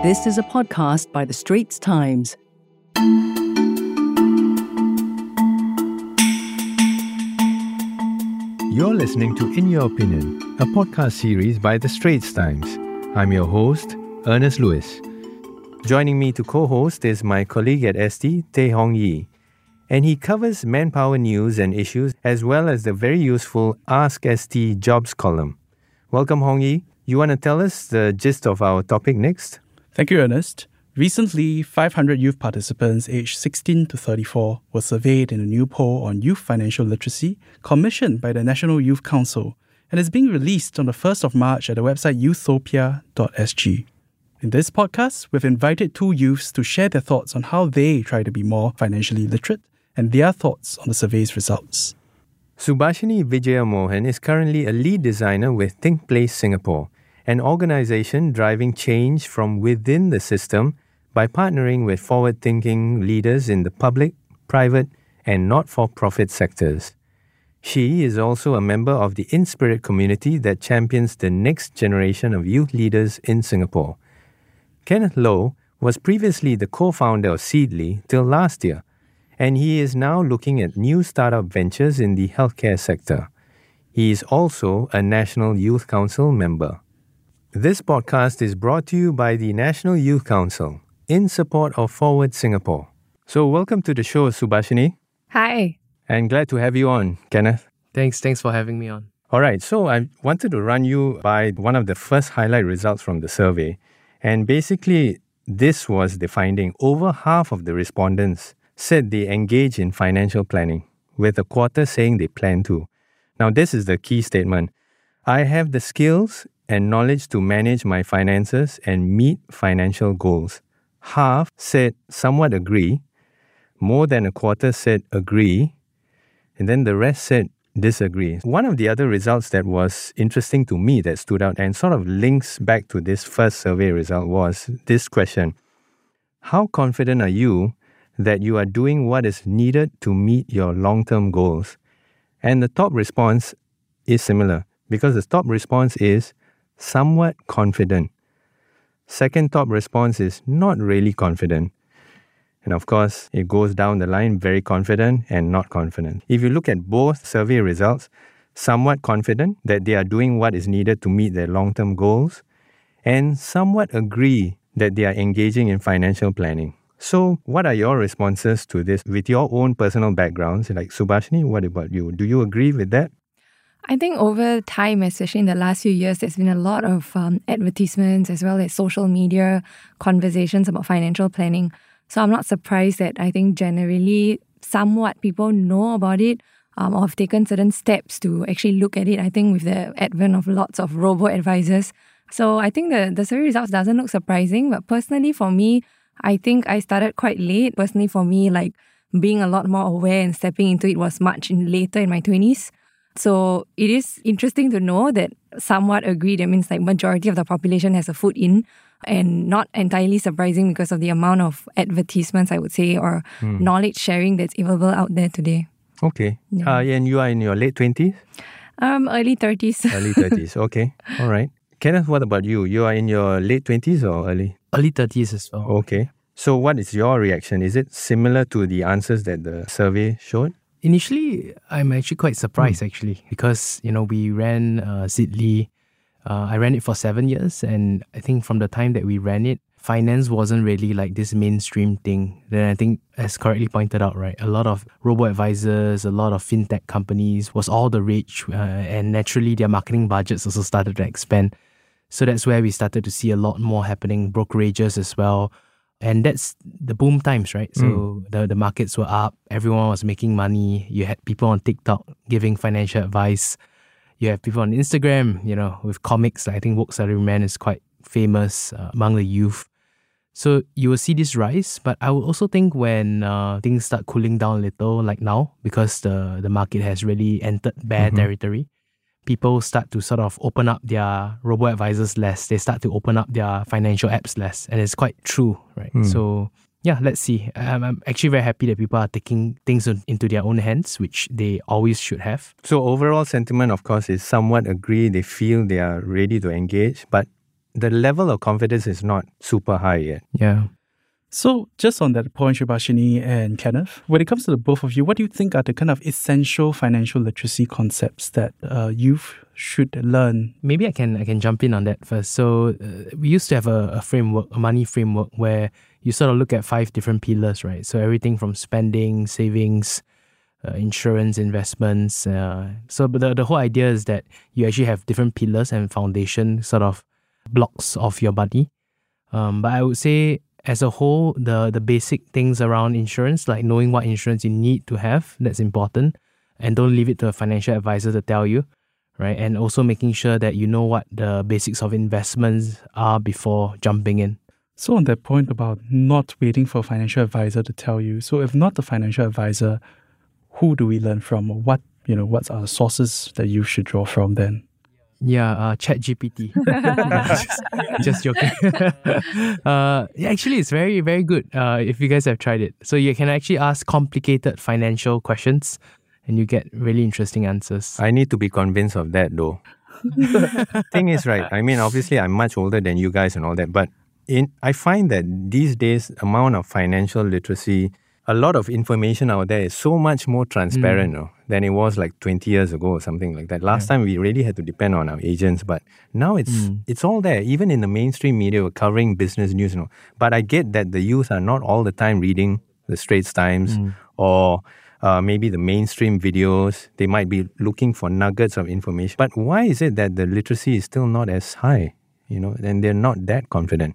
This is a podcast by The Straits Times. You're listening to In Your Opinion, a podcast series by The Straits Times. I'm your host, Ernest Luis. Joining me to co host is my colleague at ST, Tay Hong Yi. And he covers manpower news and issues as well as the very useful Ask ST Jobs column. Welcome, Hong Yi. You want to tell us the gist of our topic next? Thank you, Ernest. Recently, 500 youth participants aged 16 to 34 were surveyed in a new poll on youth financial literacy commissioned by the National Youth Council and is being released on the 1st of March at the website youthopia.sg. In this podcast, we've invited two youths to share their thoughts on how they try to be more financially literate and their thoughts on the survey's results. Shubaashini Vijayamohan is currently a lead designer with ThinkPlace Singapore, an organization driving change from within the system by partnering with forward thinking leaders in the public, private, and not for profit sectors. She is also a member of the Inspirit community that champions the next generation of youth leaders in Singapore. Kenneth Lou was previously the co founder of Seedly till last year, and he is now looking at new startup ventures in the healthcare sector. He is also a National Youth Council member. This podcast is brought to you by the National Youth Council in support of Forward Singapore. So, welcome to the show, Shubaashini, Hi. and glad to have you on, Kenneth. Thanks, thanks for having me on. All right, so I wanted to run you by one of the first highlight results from the survey. And basically, this was the finding. Over half of the respondents said they engage in financial planning, with a quarter saying they plan to. Now, this is the key statement I have the skills and knowledge to manage my finances and meet financial goals. Half said somewhat agree, more than a quarter said agree, and then the rest said disagree. One of the other results that was interesting to me that stood out and sort of links back to this first survey result was this question How confident are you that you are doing what is needed to meet your long term goals? And the top response is similar because the top response is somewhat confident. Second top response is not really confident. And of course, it goes down the line very confident and not confident. If you look at both survey results, somewhat confident that they are doing what is needed to meet their long term goals, and somewhat agree that they are engaging in financial planning. So, what are your responses to this with your own personal backgrounds? Like Shubaashini, what about you? Do you agree with that? I think over time, especially in the last few years, there's been a lot of um, advertisements as well as social media conversations about financial planning. So I'm not surprised that I think generally somewhat people know about it um, or have taken certain steps to actually look at it. I think with the advent of lots of robo advisors. So I think the, the survey results doesn't look surprising, but personally for me, I think I started quite late. Personally for me, like being a lot more aware and stepping into it was much in, later in my 20s. So it is interesting to know that somewhat agree. That means like majority of the population has a foot in and not entirely surprising because of the amount of advertisements, I would say, or knowledge sharing that's available out there today. Okay. Yeah. Uh, and you are in your late 20s? Um, early 30s. Early 30s. Okay. All right. Kenneth, what about you? You are in your late 20s or early? Early 30s as well. Okay. So, what is your reaction? Is it similar to the answers that the survey showed? Initially, I'm actually quite surprised actually because you know we ran uh, Seedly. Uh, I ran it for seven years, and I think from the time that we ran it, finance wasn't really like this mainstream thing. Then I think, as correctly pointed out, right, a lot of robo advisors, a lot of fintech companies was all the rage, uh, and naturally their marketing budgets also started to expand. So that's where we started to see a lot more happening, brokerages as well. And that's the boom times, right? So the, the markets were up, everyone was making money. You had people on TikTok giving financial advice. You have people on Instagram, you know, with comics. I think Woke Salaryman is quite famous uh, among the youth. So you will see this rise, but I would also think when uh, things start cooling down a little, like now, because the, the market has really entered bear territory, people start to sort of open up their robo advisors less. They start to open up their financial apps less, and it's quite true, right? Hmm. So yeah, let's see. I'm, I'm actually very happy that people are taking things into their own hands, which they always should have. So, overall sentiment, of course, is somewhat agree. They feel they are ready to engage, but the level of confidence is not super high yet. Yeah. So, just on that point, Shubaashini and Kenneth, when it comes to the both of you, what do you think are the kind of essential financial literacy concepts that uh, youth should learn? Maybe I can I can jump in on that first. So uh, we used to have a, a framework, a money framework, where you sort of look at five different pillars, right? So everything from spending, savings, uh, insurance, investments. Uh, so, but the, the whole idea is that you actually have different pillars and foundation sort of blocks of your body. Um, but I would say as a whole, the the basic things around insurance, like knowing what insurance you need to have, that's important, and don't leave it to a financial advisor to tell you, right? And also making sure that you know what the basics of investments are before jumping in. So, on that point about not waiting for a financial advisor to tell you, so if not the financial advisor, who do we learn from? What you know, what are the sources that you should draw from then? Yeah, uh, ChatGPT. just, just joking. uh, yeah, actually, it's very, very good uh, if you guys have tried it. So you can actually ask complicated financial questions and you get really interesting answers. I need to be convinced of that though. Thing is, right? I mean, obviously, I'm much older than you guys and all that, but in I find that these days, amount of financial literacy, a lot of information out there is so much more transparent Mm. no, than it was like 20 years ago or something like that. Last time we really had to depend on our agents, but now it's Mm. it's all there. Even in the mainstream media, we're covering business news. You know. But I get that the youth are not all the time reading the Straits Times Mm. or uh, maybe the mainstream videos. They might be looking for nuggets of information. But why is it that the literacy is still not as high? You know, and they're not that confident.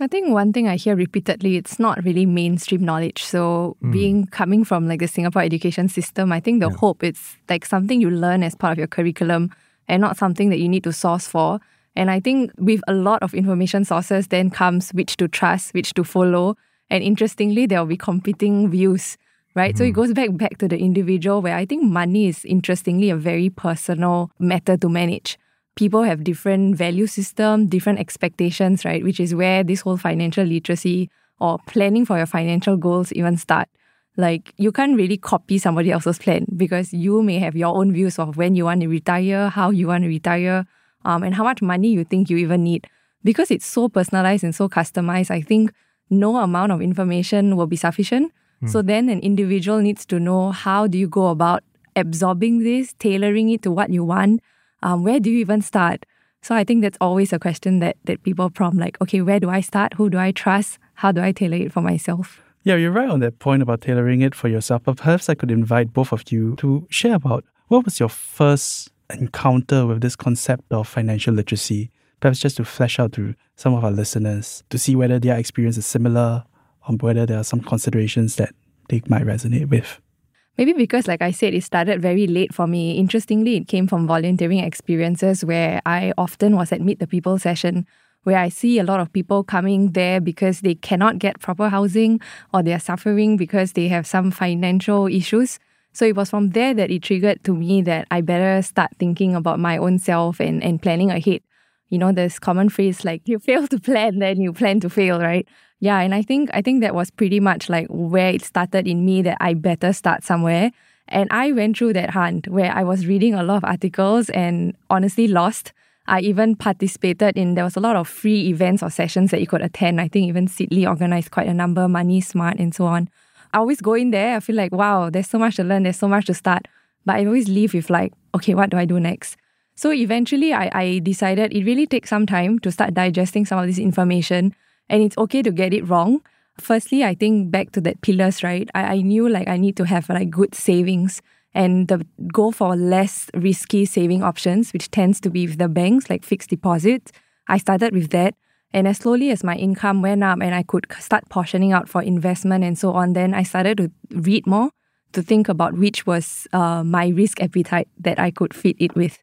I think one thing I hear repeatedly, it's not really mainstream knowledge. So hmm. being coming from like the Singapore education system, I think the hope it's like something you learn as part of your curriculum and not something that you need to source for. And I think with a lot of information sources, then comes which to trust, which to follow. And interestingly, there will be competing views, right? So it hmm. goes back back to the individual where I think money is interestingly a very personal matter to manage people have different value system, different expectations, right? Which is where this whole financial literacy or planning for your financial goals even start. Like you can't really copy somebody else's plan because you may have your own views of when you want to retire, how you want to retire, um, and how much money you think you even need. Because it's so personalized and so customized, I think no amount of information will be sufficient. So then an individual needs to know how do you go about absorbing this, tailoring it to what you want, um, where do you even start? So I think that's always a question that that people prompt, like, okay, where do I start? Who do I trust? How do I tailor it for myself? Yeah, you're right on that point about tailoring it for yourself. But perhaps I could invite both of you to share about what was your first encounter with this concept of financial literacy. Perhaps just to flesh out to some of our listeners to see whether their experience is similar or whether there are some considerations that they might resonate with. Maybe because, like I said, it started very late for me. Interestingly, it came from volunteering experiences where I often was at Meet the People session, where I see a lot of people coming there because they cannot get proper housing or they are suffering because they have some financial issues. So it was from there that it triggered to me that I better start thinking about my own self and, and planning ahead. You know, there's common phrase like you fail to plan, then you plan to fail, right? Yeah, and I think I think that was pretty much like where it started in me that I better start somewhere. And I went through that hunt where I was reading a lot of articles and honestly lost. I even participated in there was a lot of free events or sessions that you could attend. I think even Seedly organized quite a number, Money Smart and so on. I always go in there, I feel like, wow, there's so much to learn, there's so much to start. But I always leave with like, okay, what do I do next? So eventually I, I decided it really takes some time to start digesting some of this information and it's okay to get it wrong. Firstly, I think back to that pillars, right? I, I knew like I need to have like good savings and the go for less risky saving options, which tends to be with the banks, like fixed deposits. I started with that. And as slowly as my income went up and I could start portioning out for investment and so on, then I started to read more to think about which was uh, my risk appetite that I could fit it with.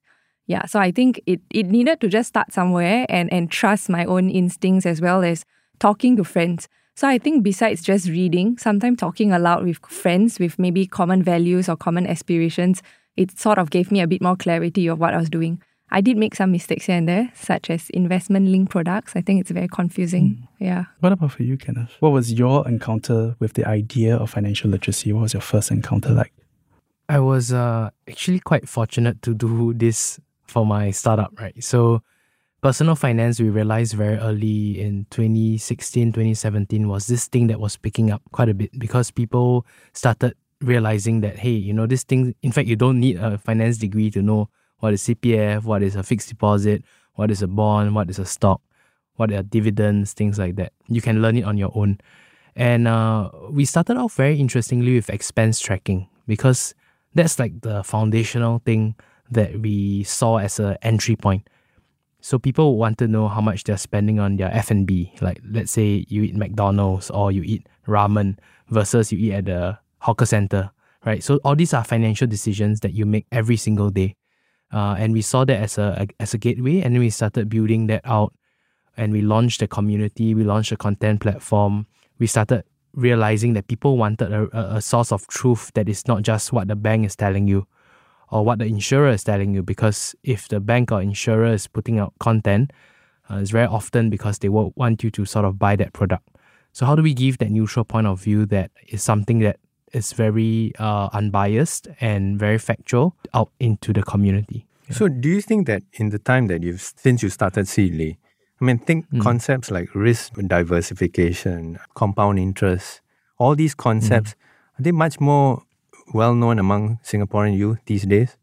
Yeah, so I think it, it needed to just start somewhere and, and trust my own instincts as well as talking to friends. So I think besides just reading, sometimes talking aloud with friends with maybe common values or common aspirations, it sort of gave me a bit more clarity of what I was doing. I did make some mistakes here and there, such as investment linked products. I think it's very confusing. Yeah. What about for you, Kenneth? What was your encounter with the idea of financial literacy? What was your first encounter like? I was uh, actually quite fortunate to do this for my startup, right? So personal finance, we realized very early in 2016, 2017 was this thing that was picking up quite a bit because people started realizing that, hey, you know, this thing, in fact, you don't need a finance degree to know what is CPF, what is a fixed deposit, what is a bond, what is a stock, what are dividends, things like that. You can learn it on your own. And uh, we started off very interestingly with expense tracking because that's like the foundational thing that we saw as an entry point. So people want to know how much they're spending on their F&B. Like let's say you eat McDonald's or you eat ramen versus you eat at the hawker center, right? So all these are financial decisions that you make every single day. Uh, and we saw that as a as a gateway, and then we started building that out, and we launched a community, we launched a content platform. We started realizing that people wanted a, a source of truth that is not just what the bank is telling you, or what the insurer is telling you. Because if the bank or insurer is putting out content, uh, it's very often because they will want you to sort of buy that product. So how do we give that neutral point of view that is something that is very uh, unbiased and very factual out into the community? Yeah. So do you think that in the time that you've since you started Seedly, I mean think mm. concepts like risk diversification, compound interest, all these concepts, mm. are they much more well known among Singaporean youth these days?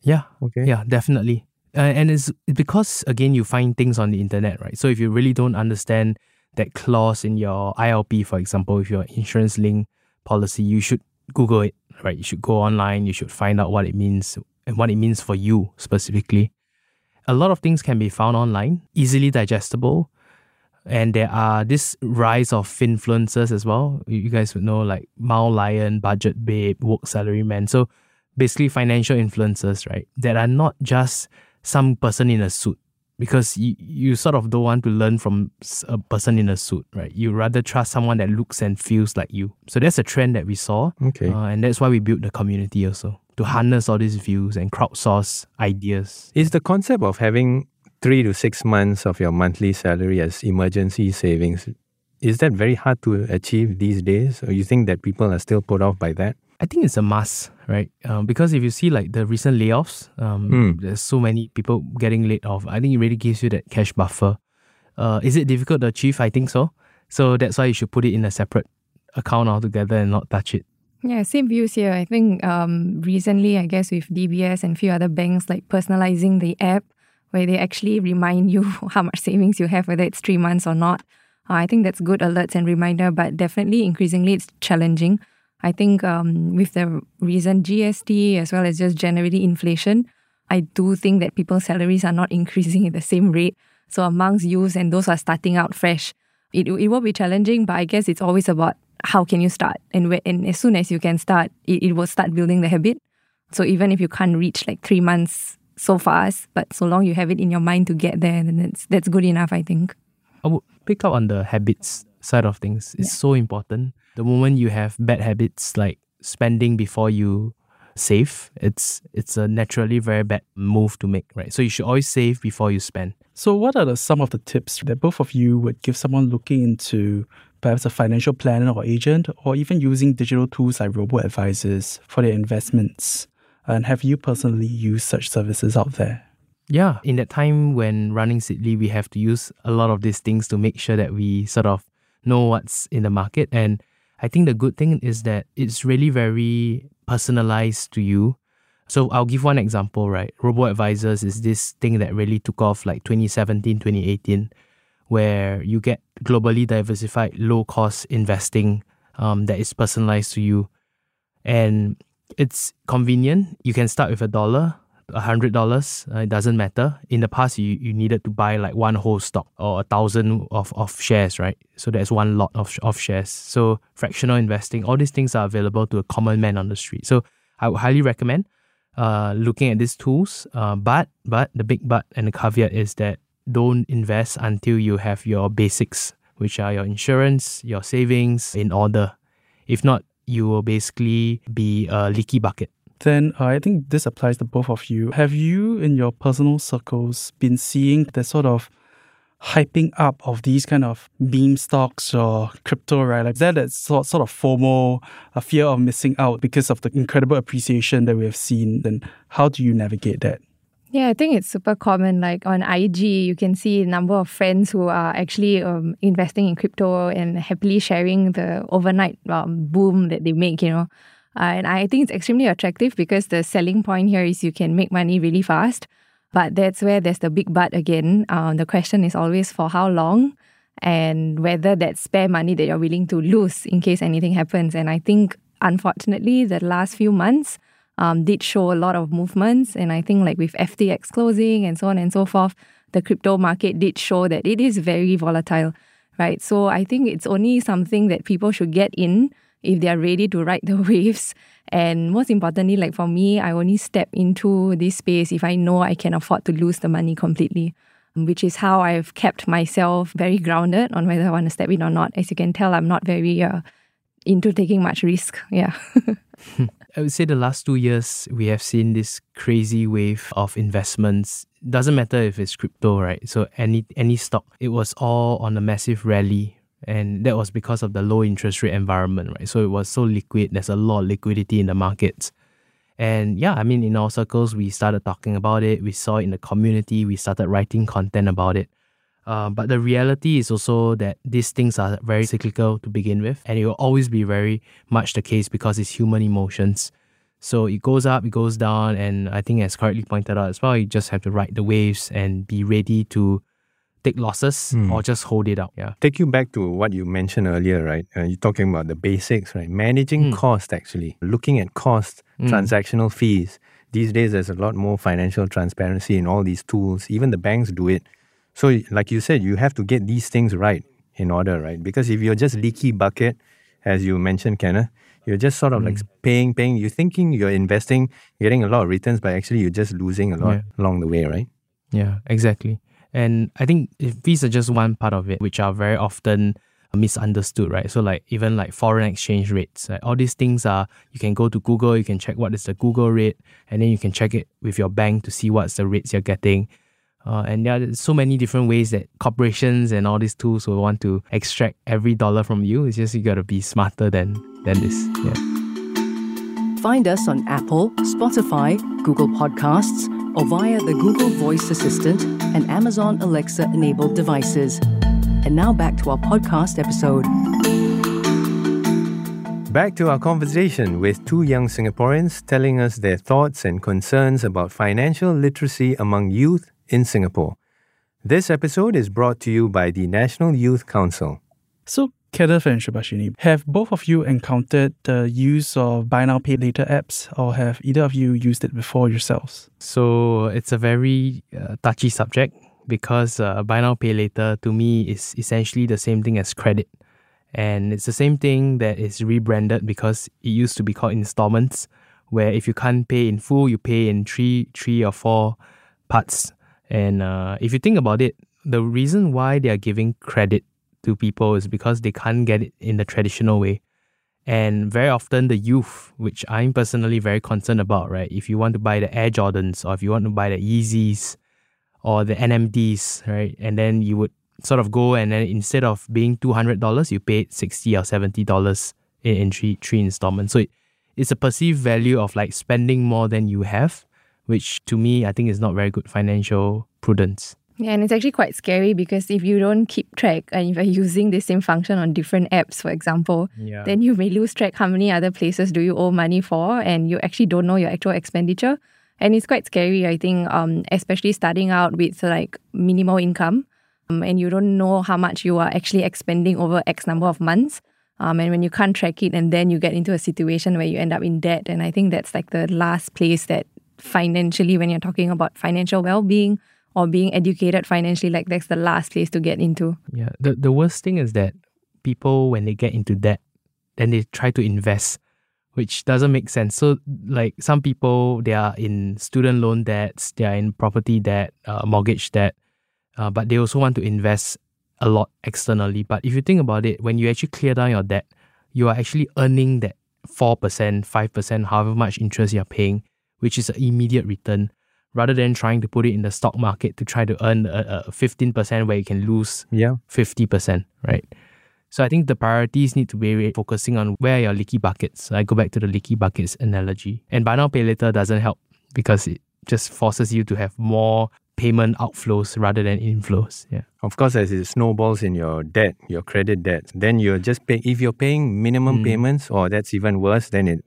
Yeah. Okay. Yeah, definitely. Uh, and it's because again you find things on the internet, right? So if you really don't understand that clause in your ILP, for example, if your insurance link policy, you should Google it, right? You should go online, you should find out what it means and what it means for you specifically. A lot of things can be found online, easily digestible. And there are this rise of influencers as well. You guys would know like MileLion, Budget Babe, Woke Salaryman. So basically financial influencers, right? That are not just some person in a suit because you, you sort of don't want to learn from a person in a suit, right? You rather trust someone that looks and feels like you. So that's a trend that we saw. Okay. Uh, and that's why we built the community also to harness all these views and crowdsource ideas. Is the concept of having three to six months of your monthly salary as emergency savings, is that very hard to achieve these days? Or you think that people are still put off by that? I think it's a must, right? Um, because if you see like the recent layoffs, um, mm. there's so many people getting laid off. I think it really gives you that cash buffer. Uh, is it difficult to achieve? I think so. So that's why you should put it in a separate account altogether and not touch it. Yeah, same views here. I think um, recently, I guess with DBS and few other banks, like personalizing the app where they actually remind you how much savings you have, whether it's three months or not. Uh, I think that's good alerts and reminder, but definitely increasingly it's challenging. I think um, with the recent GST as well as just generally inflation, I do think that people's salaries are not increasing at the same rate. So amongst youths and those who are starting out fresh, it, it will be challenging, but I guess it's always about how can you start. And, where, and as soon as you can start, it, it will start building the habit. So even if you can't reach like three months so fast, but so long you have it in your mind to get there, then that's, that's good enough, I think. I would pick up on the habits side of things. It's yeah. so important the moment you have bad habits like spending before you save, it's it's a naturally very bad move to make, right? So you should always save before you spend. So what are the, some of the tips that both of you would give someone looking into perhaps a financial planner or agent, or even using digital tools like robo advisors for their investments? And have you personally used such services out there? Yeah, in that time when running Seedly, we have to use a lot of these things to make sure that we sort of know what's in the market and I think the good thing is that it's really very personalized to you. So I'll give one example, right? Robo Advisors is this thing that really took off like 2017, 2018, where you get globally diversified, low cost investing um, that is personalized to you. And it's convenient. You can start with a dollar a hundred dollars. Uh, it doesn't matter. In the past, you, you needed to buy like one whole stock or a thousand of, of shares, right? So that's one lot of, of shares. So fractional investing, all these things are available to a common man on the street. So I would highly recommend uh, looking at these tools. Uh, but but the big but and the caveat is that don't invest until you have your basics, which are your insurance, your savings in order. If not, you will basically be a leaky bucket then uh, I think this applies to both of you. Have you, in your personal circles, been seeing the sort of hyping up of these kind of meme stocks or crypto, right? Like that, that sort, sort of FOMO, a fear of missing out because of the incredible appreciation that we have seen. Then how do you navigate that? Yeah, I think it's super common. Like on IG, you can see a number of friends who are actually um, investing in crypto and happily sharing the overnight um, boom that they make, you know. Uh, and I think it's extremely attractive because the selling point here is you can make money really fast. But that's where there's the big but again. Um, the question is always for how long and whether that spare money that you're willing to lose in case anything happens. And I think, unfortunately, the last few months, um, did show a lot of movements. And I think, like with FTX closing and so on and so forth, the crypto market did show that it is very volatile, right? So I think it's only something that people should get in if they are ready to ride the waves. And most importantly, like for me, I only step into this space if I know I can afford to lose the money completely, which is how I've kept myself very grounded on whether I want to step in or not. As you can tell, I'm not very uh, into taking much risk. Yeah. I would say the last two years we have seen this crazy wave of investments. Doesn't matter if it's crypto, right? So any any stock, it was all on a massive rally. And that was because of the low interest rate environment, right? So it was so liquid. There's a lot of liquidity in the markets. And yeah, I mean, in our circles, we started talking about it. We saw it in the community. We started writing content about it. Uh, but the reality is also that these things are very cyclical to begin with, and it will always be very much the case because it's human emotions. So it goes up, it goes down, and I think, as correctly pointed out as well, you just have to ride the waves and be ready to take losses mm. or just hold it out. Yeah. Take you back to what you mentioned earlier, right? Uh, you're talking about the basics, right? Managing mm. cost, actually, looking at cost, mm. transactional fees. These days, there's a lot more financial transparency in all these tools. Even the banks do it. So, like you said, you have to get these things right in order, right? Because if you're just leaky bucket, as you mentioned, Kenneth, you're just sort of mm. like paying, paying. You're thinking you're investing, getting a lot of returns, but actually you're just losing a lot yeah. along the way, right? Yeah, exactly. And I think fees are just one part of it, which are very often misunderstood, right? So like even like foreign exchange rates, like all these things are you can go to Google, you can check what is the Google rate, and then you can check it with your bank to see what's the rates you're getting. Uh, and there are so many different ways that corporations and all these tools will want to extract every dollar from you. It's just you got to be smarter than than this. Yeah. Find us on Apple, Spotify, Google Podcasts, or via the Google Voice Assistant and Amazon Alexa enabled devices. And now back to our podcast episode. Back to our conversation with two young Singaporeans telling us their thoughts and concerns about financial literacy among youth in Singapore. This episode is brought to you by the National Youth Council. So, Kenneth and Shubaashini, have both of you encountered the use of buy now pay later apps, or have either of you used it before yourselves? So it's a very uh, touchy subject because uh, buy now pay later to me is essentially the same thing as credit, and it's the same thing that is rebranded because it used to be called installments, where if you can't pay in full, you pay in three, three or four parts and uh, if you think about it, the reason why they are giving credit to people is because they can't get it in the traditional way. And very often, the youth, which I'm personally very concerned about, right? If you want to buy the Air Jordans or if you want to buy the Yeezys or the NMDs, right? And then you would sort of go and then instead of being $200, you paid 60 or $70 in, in three, three installments. So it, it's a perceived value of like spending more than you have which to me, I think is not very good financial prudence. Yeah, and it's actually quite scary because if you don't keep track and if you're using the same function on different apps, for example, yeah. then you may lose track how many other places do you owe money for and you actually don't know your actual expenditure. And it's quite scary, I think, um, especially starting out with like minimal income um, and you don't know how much you are actually expending over X number of months. Um, and when you can't track it and then you get into a situation where you end up in debt. And I think that's like the last place that financially when you're talking about financial well-being or being educated financially like that's the last place to get into. Yeah the, the worst thing is that people when they get into debt then they try to invest which doesn't make sense. So like some people they are in student loan debts they are in property debt uh, mortgage debt uh, but they also want to invest a lot externally. But if you think about it when you actually clear down your debt you are actually earning that 4% 5% however much interest you're paying which is an immediate return, rather than trying to put it in the stock market to try to earn a, a 15% where you can lose yeah. 50%, right? So I think the priorities need to be focusing on where your leaky buckets. I go back to the leaky buckets analogy. And buy now pay later doesn't help because it, just forces you to have more payment outflows rather than inflows. Yeah. Of course, as it snowballs in your debt, your credit debt, then you're just paying. If you're paying minimum Mm. payments, or that's even worse, then it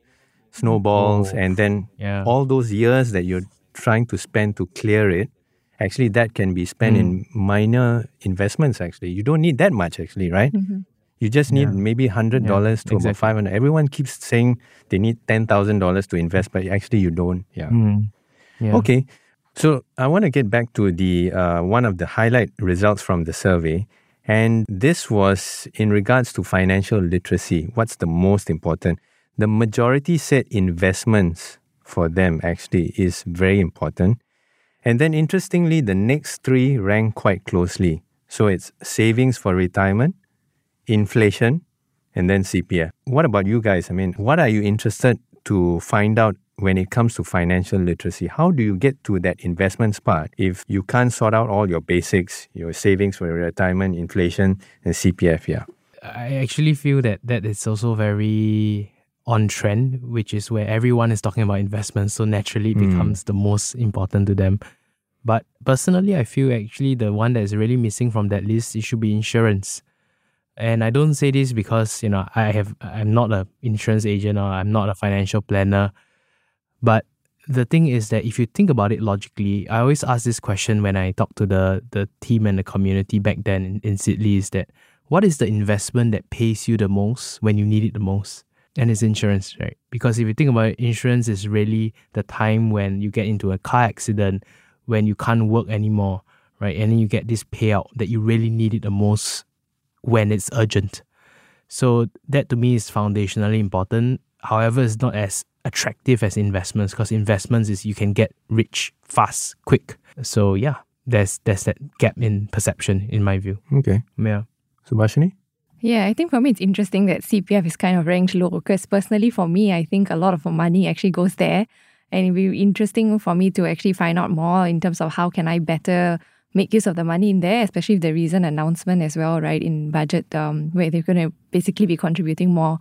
snowballs, Oh, and then Yeah. all those years that you're trying to spend to clear it, actually that can be spent in Mm. minor investments. Actually, you don't need that much. Actually, right? You just need Yeah. maybe hundred dollars to about exactly. five hundred. Everyone keeps saying they need ten thousand dollars to invest, but actually you don't. Yeah. Mm. Yeah. Okay. So I want to get back to the uh, one of the highlight results from the survey, and this was in regards to financial literacy. What's the most important? The majority said investments for them actually is very important, and then interestingly, the next three rank quite closely. So it's savings for retirement, inflation, and then CPF. What about you guys? I mean, what are you interested to find out when it comes to financial literacy? How do you get to that investments part if you can't sort out all your basics, your savings for retirement, inflation, and CPF? Yeah. I actually feel that that is also very on trend, which is where everyone is talking about investments. So naturally, it hmm. becomes the most important to them. But personally, I feel actually the one that is really missing from that list it should be insurance. And I don't say this because you know I have I'm not a insurance agent or I'm not a financial planner. But the thing is that if you think about it logically, I always ask this question when I talk to the the team and the community back then in, in Seedly is that what is the investment that pays you the most when you need it the most? And it's insurance, right? Because if you think about it, insurance is really the time when you get into a car accident, when you can't work anymore, right? And then you get this payout that you really need it the most when it's urgent. So that to me is foundationally important. However, it's not as attractive as investments because investments is you can get rich fast, quick. So yeah, there's there's that gap in perception in my view. Okay. Yeah. Shubaashini? Yeah, I think for me it's interesting that CPF is kind of ranked low because personally for me, I think a lot of money actually goes there. And it'd be interesting for me to actually find out more in terms of how can I better make use of the money in there, especially if the recent announcement as well, right, in budget um, where they're going to basically be contributing more.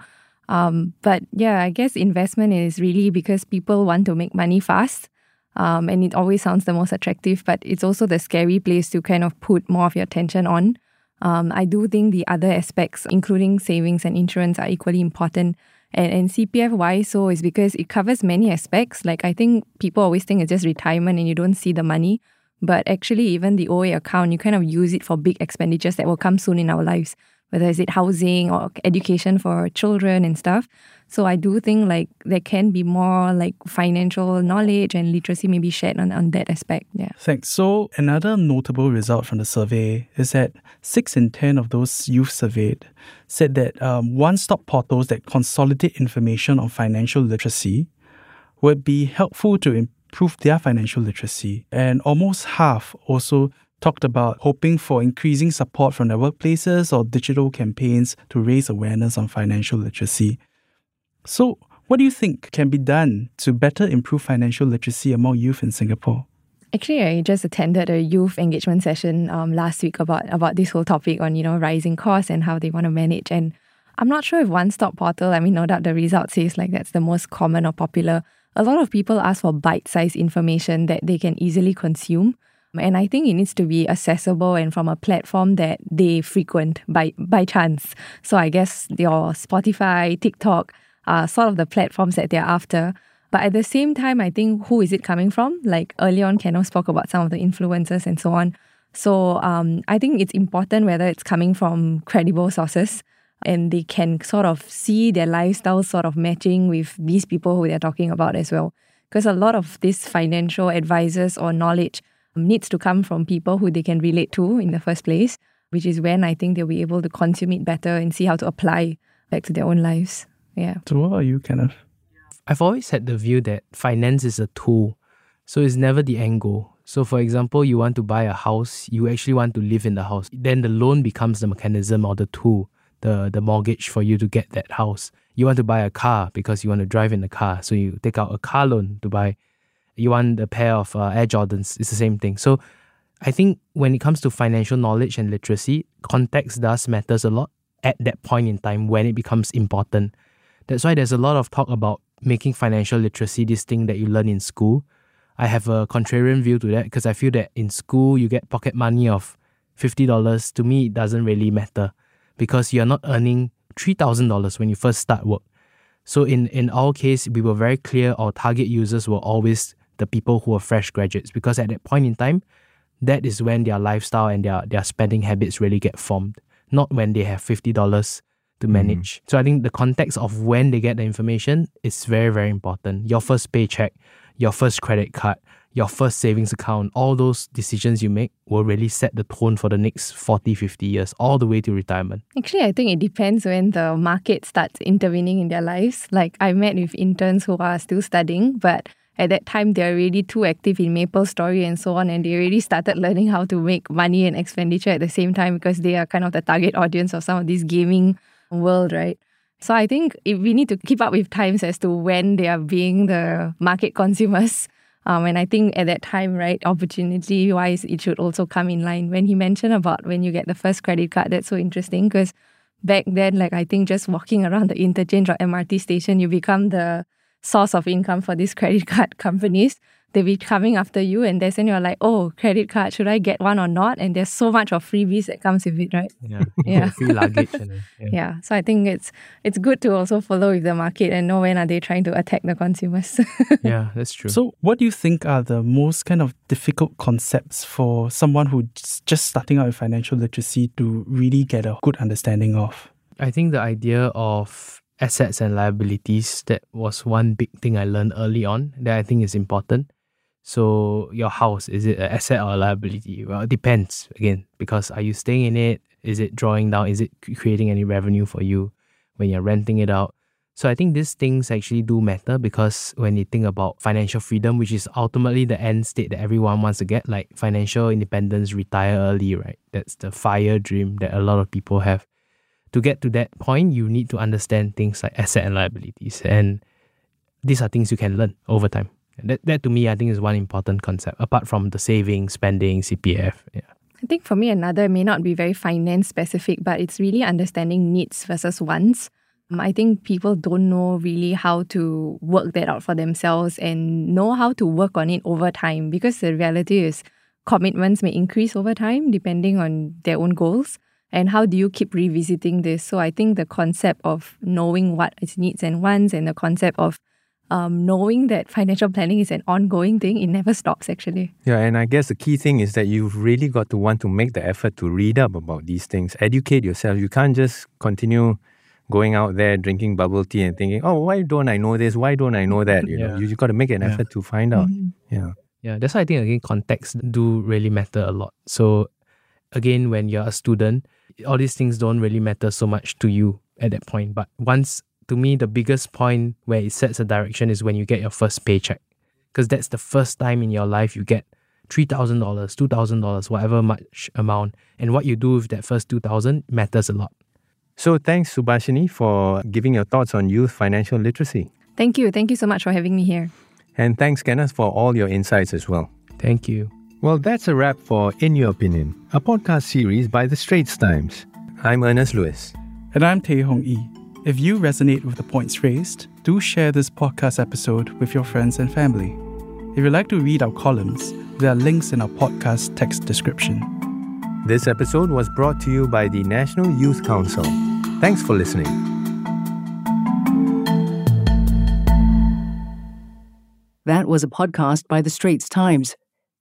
Um, but yeah, I guess investment is really because people want to make money fast. Um, and it always sounds the most attractive, but it's also the scary place to kind of put more of your attention on. Um, I do think the other aspects, including savings and insurance, are equally important. And, and CPF, why so? Is because it covers many aspects. Like, I think people always think it's just retirement and you don't see the money. But actually, even the OA account, you kind of use it for big expenditures that will come soon in our lives, whether is it housing or education for children and stuff. So I do think like there can be more like financial knowledge and literacy maybe shared on, on that aspect. Yeah. Thanks. So, another notable result from the survey is that 6 in 10 of those youth surveyed said that um, one stop portals that consolidate information on financial literacy would be helpful to improve their financial literacy. And almost half also talked about hoping for increasing support from their workplaces or digital campaigns to raise awareness on financial literacy. So, what do you think can be done to better improve financial literacy among youth in Singapore? Actually, I just attended a youth engagement session um, last week about about this whole topic on you know rising costs and how they want to manage. And I'm not sure if one stop portal. I mean, no doubt the result says like that's the most common or popular. A lot of people ask for bite-sized information that they can easily consume. And I think it needs to be accessible and from a platform that they frequent by by chance. So I guess your Spotify, TikTok are sort of the platforms that they're after. But at the same time, I think who is it coming from? Like early on, Keno spoke about some of the influencers and so on. So um, I think it's important whether it's coming from credible sources and they can sort of see their lifestyle sort of matching with these people who they're talking about as well. Because a lot of these financial advisors or knowledge needs to come from people who they can relate to in the first place, which is when I think they'll be able to consume it better and see how to apply back to their own lives. Yeah. So, what are you, Kenneth? I've always had the view that finance is a tool, so it's never the end goal. So, for example, you want to buy a house, you actually want to live in the house. Then the loan becomes the mechanism or the tool, the, the mortgage for you to get that house. You want to buy a car because you want to drive in the car, so you take out a car loan to buy. You want a pair of uh, Air Jordans, it's the same thing. So, I think when it comes to financial knowledge and literacy, context does matters a lot at that point in time when it becomes important. That's why there's a lot of talk about making financial literacy this thing that you learn in school. I have a contrarian view to that because I feel that in school you get pocket money of $50. To me, it doesn't really matter because you're not earning $3,000 when you first start work. So in, in our case, we were very clear our target users were always the people who are fresh graduates because at that point in time, that is when their lifestyle and their, their spending habits really get formed, not when they have $50 to manage. Mm. So I think the context of when they get the information is very, very important. Your first paycheck, your first credit card, your first savings account, all those decisions you make will really set the tone for the next 40, 50 years, all the way to retirement. Actually, I think it depends when the market starts intervening in their lives. Like I met with interns who are still studying, but at that time they're already too active in MapleStory and so on, and they already started learning how to make money and expenditure at the same time because they are kind of the target audience of some of these gaming world, right? So I think if we need to keep up with times as to when they are being the market consumers. Um, and I think at that time, right, opportunity wise, it should also come in line. When he mentioned about when you get the first credit card, that's so interesting because back then, like I think just walking around the interchange or MRT station, you become the source of income for these credit card companies they'll be coming after you and then you're like, oh, credit card, should I get one or not? And there's so much of freebies that comes with it, right? Yeah. yeah. Free luggage. And, yeah. yeah. So I think it's it's good to also follow with the market and know when are they trying to attack the consumers. yeah, that's true. So what do you think are the most kind of difficult concepts for someone who's just starting out in financial literacy to really get a good understanding of? I think the idea of assets and liabilities that was one big thing I learned early on that I think is important so your house, is it an asset or a liability? Well, it depends again, because are you staying in it? Is it drawing down? Is it creating any revenue for you when you're renting it out? So I think these things actually do matter because when you think about financial freedom, which is ultimately the end state that everyone wants to get, like financial independence, retire early, right? That's the fire dream that a lot of people have. To get to that point, you need to understand things like asset and liabilities. And these are things you can learn over time. That, that to me, I think is one important concept, apart from the saving, spending, CPF. Yeah. I think for me, another may not be very finance specific, but it's really understanding needs versus wants. Um, I think people don't know really how to work that out for themselves and know how to work on it over time because the reality is commitments may increase over time depending on their own goals. And how do you keep revisiting this? So I think the concept of knowing what its needs and wants and the concept of um, knowing that financial planning is an ongoing thing, it never stops actually. Yeah, and I guess the key thing is that you've really got to want to make the effort to read up about these things, educate yourself. You can't just continue going out there drinking bubble tea and thinking, oh, why don't I know this? Why don't I know that? You yeah. know, you, have got to make an yeah. effort to find out. Mm-hmm. Yeah. Yeah, that's why I think again context do really matter a lot. So again, when you're a student, all these things don't really matter so much to you at that point. But once to me, the biggest point where it sets a direction is when you get your first paycheck. Because that's the first time in your life you get $3,000, $2,000, whatever much amount. And what you do with that first 2000 matters a lot. So thanks, Shubaashini, for giving your thoughts on youth financial literacy. Thank you. Thank you so much for having me here. And thanks, Kenneth, for all your insights as well. Thank you. Well, that's a wrap for In Your Opinion, a podcast series by The Straits Times. I'm Ernest Luis. And I'm Tay Hong Yi. If you resonate with the points raised, do share this podcast episode with your friends and family. If you'd like to read our columns, there are links in our podcast text description. This episode was brought to you by the National Youth Council. Thanks for listening. That was a podcast by The Straits Times.